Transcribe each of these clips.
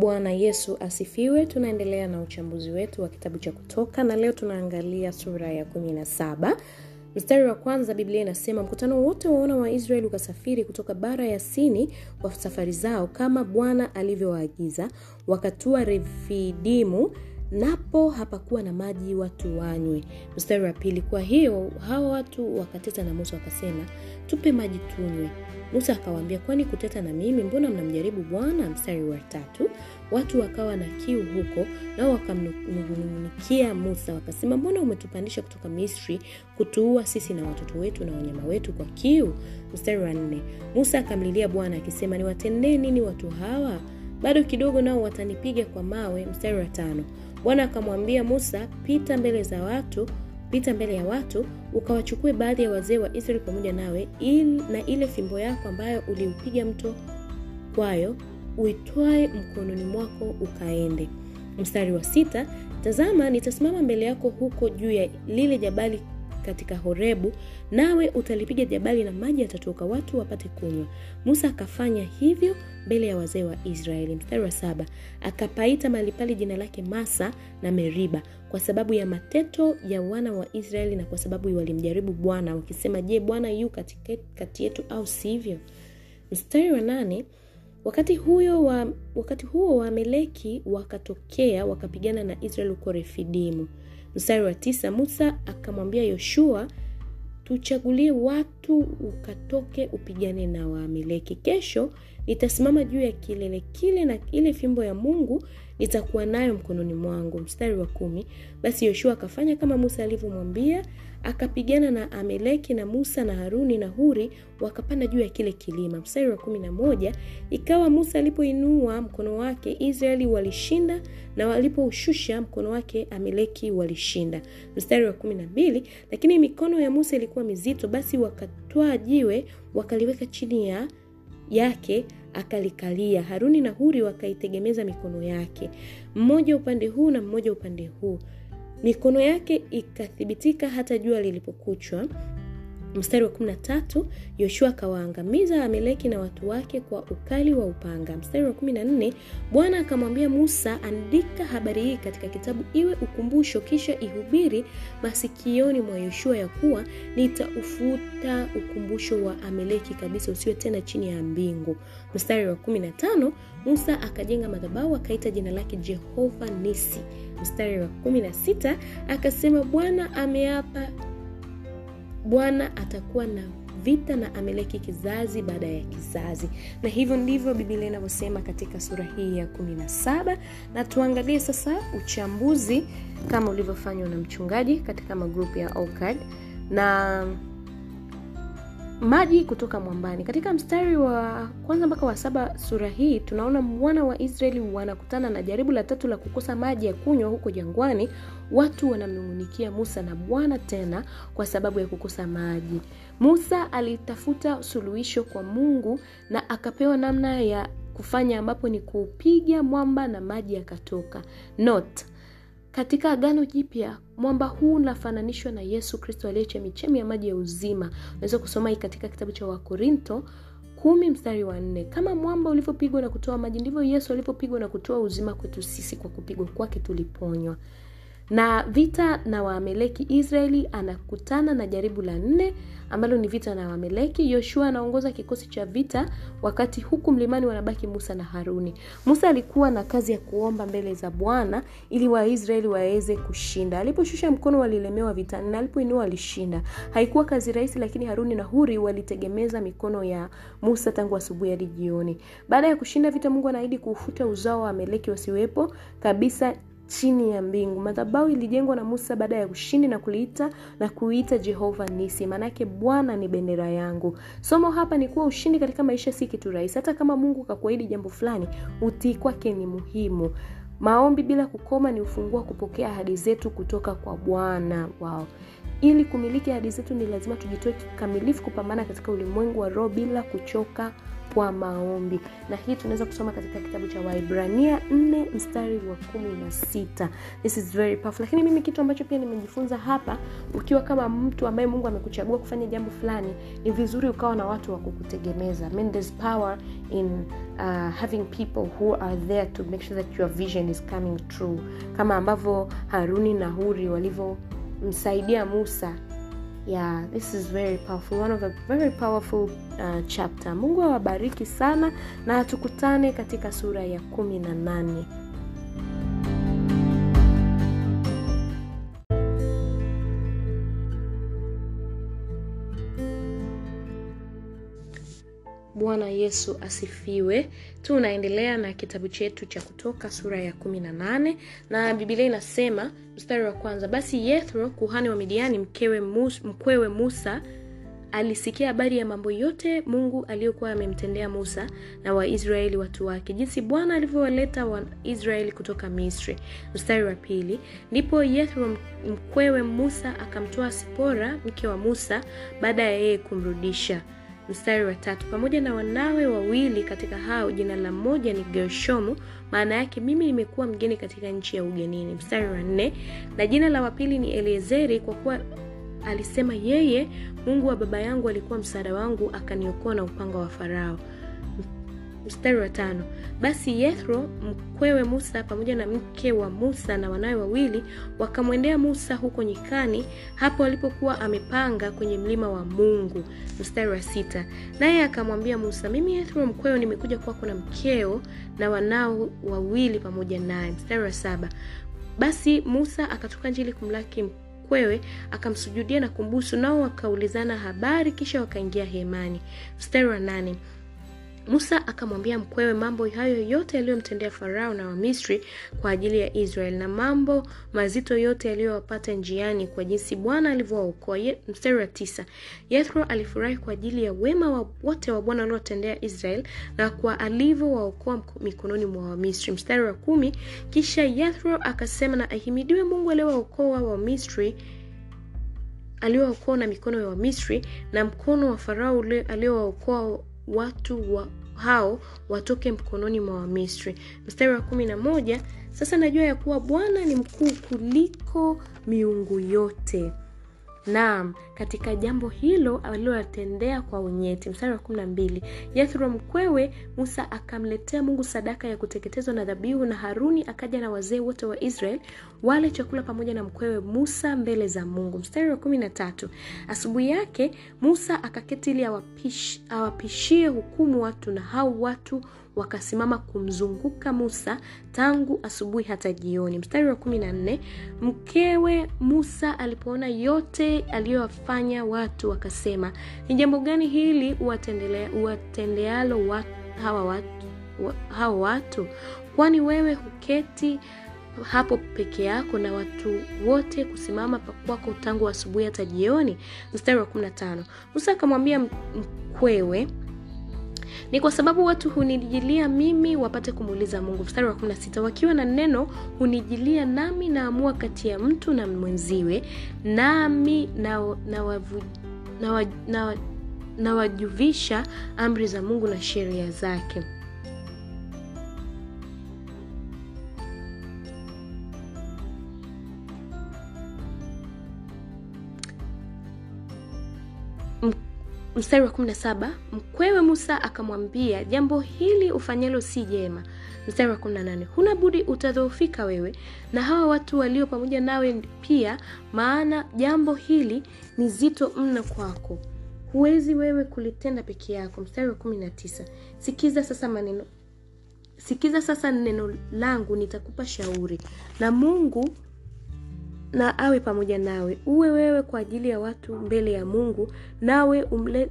bwana yesu asifiwe. Tunaendelea na uchambuzi wetu wa kitabu cha kutoka na leo tunaangalia sura ya 17 mstari wa kwanza biblia inasema mkutano wote waona wa israeli ukasafiri kutoka bara ya sini kwa safari zao kama bwana alivyowaagiza wakatua refidimu napo hapakuwa na maji watu wanywe. Mstari wa pili kwa hiyo hawa watu wakateta na musa wakasema tupe maji tunywe. Musa akawaambia kwani kuteta na mimi? Mbona mnamjaribu bwana? Mstari wa tatu watu wakawa na kiu huko nao wakamnungunikia musa wakasema mbona umetupandisha kutoka misri kutuua sisi na watoto wetu na wanyama wetu kwa kiu? Mstari wa nne musa akamlilia bwana akisema niwatendee nini watu hawa bado kidogo nao watanipiga kwa mawe mstari wa tano. Bwana akamwambia musa pita mbele za watu pita mbele ya watu ukawachukue baadhi ya wazee wa israeli pamoja nawe il, na ile fimbo yako ambayo uliupiga mto kwayo uitwae mkononi mwako ukaende. Mstari wa sita tazama nitasimama mbele yako huko juu ya lile jabali katika horebu nawe utalipiga jabali na maji yatatoka watu wapate kunywa. Musa akafanya hivyo mbele ya wazee wa israeli. Mstari wa saba akapaita mahali pale jina lake masa na meriba kwa sababu ya mateto ya wana wa israeli na kwa sababu walimjaribu bwana wakisema je bwana yu kati yetu au sivyo? Mstari wa nane wakati huyo wa, wakati huo waameleki wakatokea wakapigana na israeli huko refidimu mstari wa tisa musa akamwambia yoshua tuchagulie watu ukatoke upigane na waameleki kesho nitasimama juu ya kilele kile na ile fimbo ya mungu nitakuwa nayo mkononi mwangu. Mstari wa kumi basi yoshua akafanya kama musa alivyomwambia akapigana na ameleki na musa na haruni na huri wakapanda juu ya kile kilima. Mstari wa kumi na moja ikawa musa alipoinua mkono wake israeli walishinda na walipoushusha mkono wake ameleki walishinda. Mstari wa kumi na mbili lakini mikono ya musa ilikuwa mizito basi wakatwaa jiwe wakaliweka chini ya yake akalikalia. Haruni na huri wakaitegemeza mikono yake. Mmoja upande huu na mmoja upande huu mikono yake ikathibitika hata jua lilipokuchwa mstari wa 13 yoshua akawaangamiza ameleki na watu wake kwa ukali wa upanga. Mstari wa 14 bwana akamwambia musa andika habari hii katika kitabu iwe ukumbusho kisha ihubiri masikioni mwa yoshua ya kuwa nitaufuta ukumbusho wa ameleki kabisa usiwe tena chini ya mbingu. Mstari wa 15 musa akajenga madhabau akaita jina lake jehova nisi. Mstari wa 16 akasema bwana ameapa bwana atakuwa na vita na ameleki kizazi baada ya kizazi. Na hivyo ndivyo bibilia inavyosema katika sura hii ya 17 na tuangalie sasa uchambuzi kama ulivyofanywa na mchungaji katika magrupu ya OCAD na maji kutoka mwambani. Katika mstari wa kwanza mpaka wa saba sura hii tunaona mwana wa israeli wanakutana na jaribu la tatu la kukosa maji ya kunywa huko jangwani. Watu wanamnungunikia musa na bwana tena kwa sababu ya kukosa maji. Musa alitafuta suluhisho kwa mungu na akapewa namna ya kufanya ambapo ni kuupiga mwamba na maji yakatoka. Not katika agano jipya mwamba huu unafananishwa na yesu kristo aliye chemichemi ya maji ya uzima. Unaweza kusoma hii katika kitabu cha wakorinto kumi mstari wa nne. Kama mwamba ulivyopigwa na kutoa maji ndivyo yesu alivyopigwa na kutoa uzima kwetu sisi kwa kupigwa kwake tuliponywa na vita na waameleki israeli anakutana na jaribu la nne ambalo ni vita na waameleki yoshua anaongoza kikosi cha vita wakati huku mlimani wanabaki musa na haruni. Musa alikuwa na kazi ya kuomba mbele za bwana ili waisraeli waweze kushinda. Aliposhusha mkono walilemewa vitani na alipoinua walishinda. Haikuwa kazi rahisi lakini haruni na huri walitegemeza mikono ya musa tangu asubuhi hadi jioni. Baada ya kushinda vita mungu anaahidi kuufuta uzao wa ameleki wasiwepo kabisa chini ya mbingu. Madhabau ilijengwa na musa baada ya ushindi na kuliita na kuita jehova nisi. Maanake bwana ni bendera yangu. Somo hapa ni kuwa ushindi katika maisha si kitu rahisi. Hata kama mungu kakuahidi jambo fulani utii kwake ni muhimu. Maombi bila kukoma ni ufunguo wa kupokea ahadi zetu kutoka kwa bwana wao ili kumiliki ahadi zetu ni lazima tujitoe kikamilifu kupambana katika ulimwengu wa roho bila kuchoka kwa maombi. Na hii tunaweza kusoma katika kitabu cha waibrania 4 mstari wa kumi na sita. This is very powerful. Lakini mimi kitu ambacho pia nimejifunza hapa ukiwa kama mtu ambaye mungu amekuchagua kufanya jambo fulani ni vizuri ukawa na watu wa kukutegemeza. I mean, there's power in uh, having people who are there to make sure that your vision is coming true. Kama ambavyo haruni na huri walivyomsaidia musa. Yeah this is very powerful one of a very powerful uh, chapter. Mungu awabariki sana na tukutane katika sura ya kumi na nane bwana yesu asifiwe. Tunaendelea na kitabu chetu cha kutoka sura ya kumi na nane na bibilia inasema mstari wa kwanza basi yethro kuhani wa midiani mkewe Musa, mkwewe musa alisikia habari ya mambo yote mungu aliyokuwa amemtendea musa na waisraeli watu wake jinsi bwana alivyowaleta waisraeli kutoka misri. Mstari wa pili ndipo yethro mkwewe musa akamtoa sipora mke wa musa baada ya yeye kumrudisha mstari wa tatu. Pamoja na wanawe wawili katika hao jina la mmoja ni gershomu maana yake mimi nimekuwa mgeni katika nchi ya ugenini. Mstari wa nne na jina la wapili ni eliezeri kwa kuwa alisema yeye mungu wa baba yangu alikuwa msaada wangu akaniokoa na upanga wa farao mstari wa tano. Basi yethro mkwewe musa pamoja na mke wa musa na wanawe wawili wakamwendea musa huko nyikani hapo alipokuwa amepanga kwenye mlima wa mungu. Mstari wa sita. Naye akamwambia musa mimi yethro mkweo nimekuja kwako na mkeo na wanao wawili pamoja naye. Mstari wa saba. Basi musa akatoka njili kumlaki mkwewe akamsujudia na kumbusu nao wakaulizana habari kisha wakaingia hemani. Mstari wa nane musa akamwambia mkwewe mambo hayo yote yaliyomtendea farao na wamisri kwa ajili ya israel na mambo mazito yote yaliyowapata njiani kwa jinsi bwana alivyowaokoa. Mstari wa tisa. Yethro alifurahi kwa ajili ya wema wote wa bwana waliotendea israel na kwa alivyowaokoa mikononi mwa wamisri. Mstari wa kumi. Kisha yethro akasema na ahimidiwe mungu aliowaokoa wamisri aliowaokoa na mikono ya wamisri na mkono wa farao aliowaokoa watu wa hao watoke mkononi mwa wamisri. Mstari wa kumi na moja sasa najua ya kuwa bwana ni mkuu kuliko miungu yote naam katika jambo hilo alilowatendea kwa unyeti. Mstari wa kumi na mbili yethro mkwewe musa akamletea mungu sadaka ya kuteketezwa na dhabihu na haruni akaja na wazee wote wa israel wale chakula pamoja na mkwewe musa mbele za mungu. Mstari wa kumi na tatu asubuhi yake musa akaketi ili awapish, awapishie hukumu watu na hao watu wakasimama kumzunguka musa tangu asubuhi hata jioni. Mstari wa kumi na nne mkewe musa alipoona yote aliyowafanya watu wakasema ni jambo gani hili uwatendealo wat, hawa watu, wa, hawa watu? Kwani wewe huketi hapo peke yako na watu wote kusimama kwako tangu asubuhi hata jioni? Mstari wa 15 musa akamwambia mkwewe ni kwa sababu watu hunijilia mimi wapate kumuuliza mungu. Mstari wa 16 wakiwa na neno hunijilia nami naamua kati ya mtu na mwenziwe nami nawajuvisha na, na, na, na, amri za mungu na sheria zake mstari wa 17 mkwewe musa akamwambia jambo hili ufanyalo si jema. Mstari wa 18 huna budi utadhoofika wewe na hawa watu walio pamoja nawe pia maana jambo hili ni zito mno kwako. Huwezi wewe kulitenda peke yako. Mstari wa 19 sikiza sasa maneno sikiza sasa neno langu nitakupa shauri na mungu na awe pamoja nawe. Uwe wewe kwa ajili ya watu mbele ya mungu nawe umle,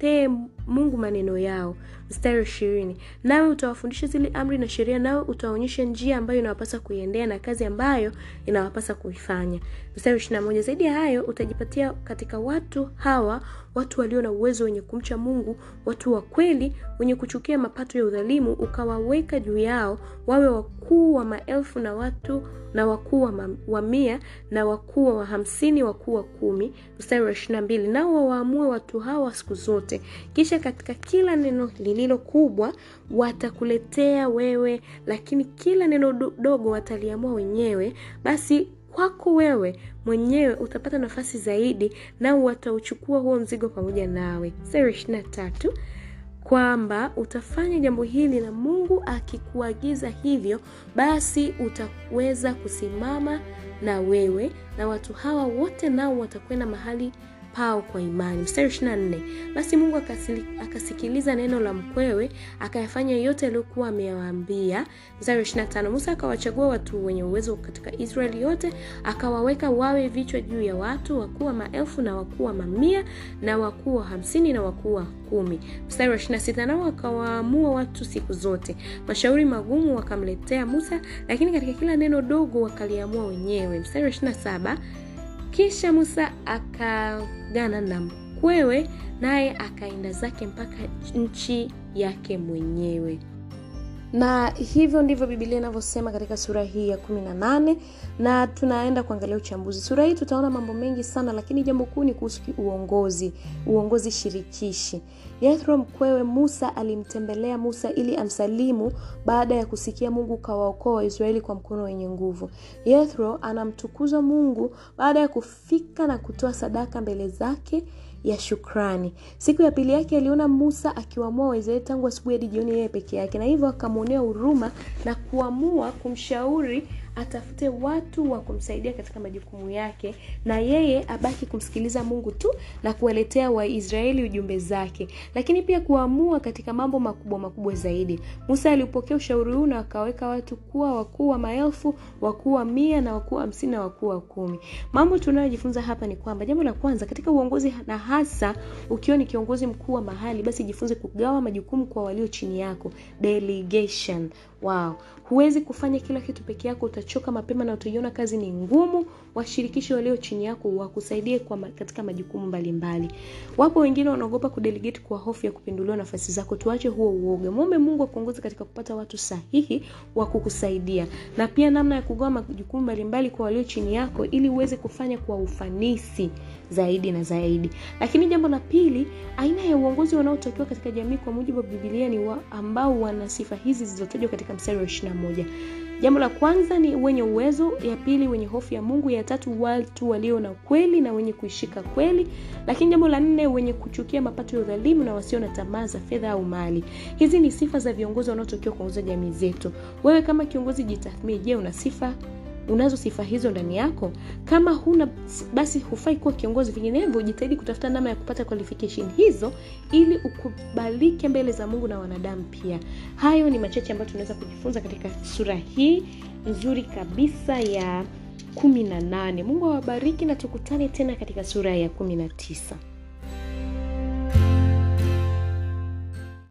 umletee mungu maneno yao. Mstari ishirini. Nawe utawafundisha zile amri na sheria nawe utaonyesha njia ambayo inawapasa kuiendea na kazi ambayo inawapasa kuifanya. Mstari ishirina zaidi ya hayo utajipatia katika watu hawa watu walio na uwezo wenye kumcha mungu watu wa kweli wenye kuchukia mapato ya udhalimu ukawaweka juu yao wawe wakuu wa maelfu na watu na wakuu wa mia na wakuu wa hamsini wakuu wa kumi. Mstari wa ishirina mbili. Nao wawaamue watu hawa siku zote kisha katika kila neno lililo kubwa watakuletea wewe lakini kila neno dogo wataliamua wenyewe. Basi kwako wewe mwenyewe utapata nafasi zaidi nao watauchukua huo mzigo pamoja nawe. Ishirina tatu kwamba utafanya jambo hili na mungu akikuagiza hivyo basi utaweza kusimama na wewe na watu hawa wote nao watakwenda mahali pao kwa imani. Mstari ishirina nne basi mungu akasikiliza neno la mkwewe akayafanya yote aliyokuwa amewaambia. Mstari ishirina tano musa akawachagua watu wenye uwezo katika israeli yote akawaweka wawe vichwa juu ya watu wakuu wa maelfu na wakuu wa mamia na wakuu wa hamsini na wakuu wa kumi. Mstari wa ishirina sita nao akawaamua watu siku zote. Mashauri magumu wakamletea musa lakini katika kila neno dogo wakaliamua wenyewe. Mstari wa ishirina saba kisha musa akagana na mkwewe naye akaenda zake mpaka nchi yake mwenyewe na hivyo ndivyo bibilia inavyosema katika sura hii ya kumi na nane na tunaenda kuangalia uchambuzi. Sura hii tutaona mambo mengi sana lakini jambo kuu ni kuhusu uongozi uongozi shirikishi. Yethro mkwewe musa alimtembelea musa ili amsalimu baada ya kusikia mungu kawaokoa waisraeli kwa mkono wenye nguvu. Yethro anamtukuza mungu baada ya kufika na kutoa sadaka mbele zake ya shukrani. Siku ya pili yake aliona musa akiwamua waisraeli tangu asubuhi hadi jioni yeye peke yake na hivyo akamwonea huruma na kuamua kumshauri atafute watu wa kumsaidia katika majukumu yake na yeye abaki kumsikiliza mungu tu na kuwaletea waisraeli ujumbe zake. Lakini pia kuamua katika mambo makubwa makubwa zaidi. Musa aliupokea ushauri huu na akaweka watu kuwa wakuu wa maelfu wakuu wa mia na wakuu wa hamsini na wakuu wa kumi. Mambo tunayojifunza hapa ni kwamba jambo la kwanza katika uongozi na hasa ukiwa ni kiongozi mkuu wa mahali basi jifunze kugawa majukumu kwa walio chini yako. Delegation. Wow. Huwezi kufanya kila kitu peke yako utachoka mapema na utaiona kazi ni ngumu washirikishe walio chini yako wakusaidie kwa katika majukumu mbalimbali. Wapo wengine wanaogopa kudelegate kwa hofu ya kupinduliwa nafasi zako. Tuache huo uoga. Mwombe mungu akuongoze katika kupata watu sahihi wa kukusaidia. Na pia namna ya kugawa majukumu mbalimbali kwa walio chini yako ili uweze kufanya kwa ufanisi zaidi na zaidi. Lakini jambo la pili aina ya uongozi wanaotakiwa katika jamii kwa mujibu wa bibilia ni wa ambao wana sifa hizi zilizotajwa katika mstari wa ishirina moja jambo la kwanza ni wenye uwezo ya pili wenye hofu ya mungu ya tatu watu walio na kweli na wenye kuishika kweli lakini jambo la nne wenye kuchukia mapato ya udhalimu na wasio na tamaa za fedha au mali. Hizi ni sifa za viongozi wanaotokiwa kuongoza jamii zetu. Wewe kama kiongozi jitathmini. Je una sifa unazo sifa hizo ndani yako. Kama huna basi hufai kuwa kiongozi. Vinginevyo jitahidi kutafuta namna ya kupata qualification hizo ili ukubalike mbele za mungu na wanadamu pia. Hayo ni machache ambayo tunaweza kujifunza katika sura hii nzuri kabisa ya kumi na nane. Mungu awabariki na tukutane tena katika sura ya kumi na tisa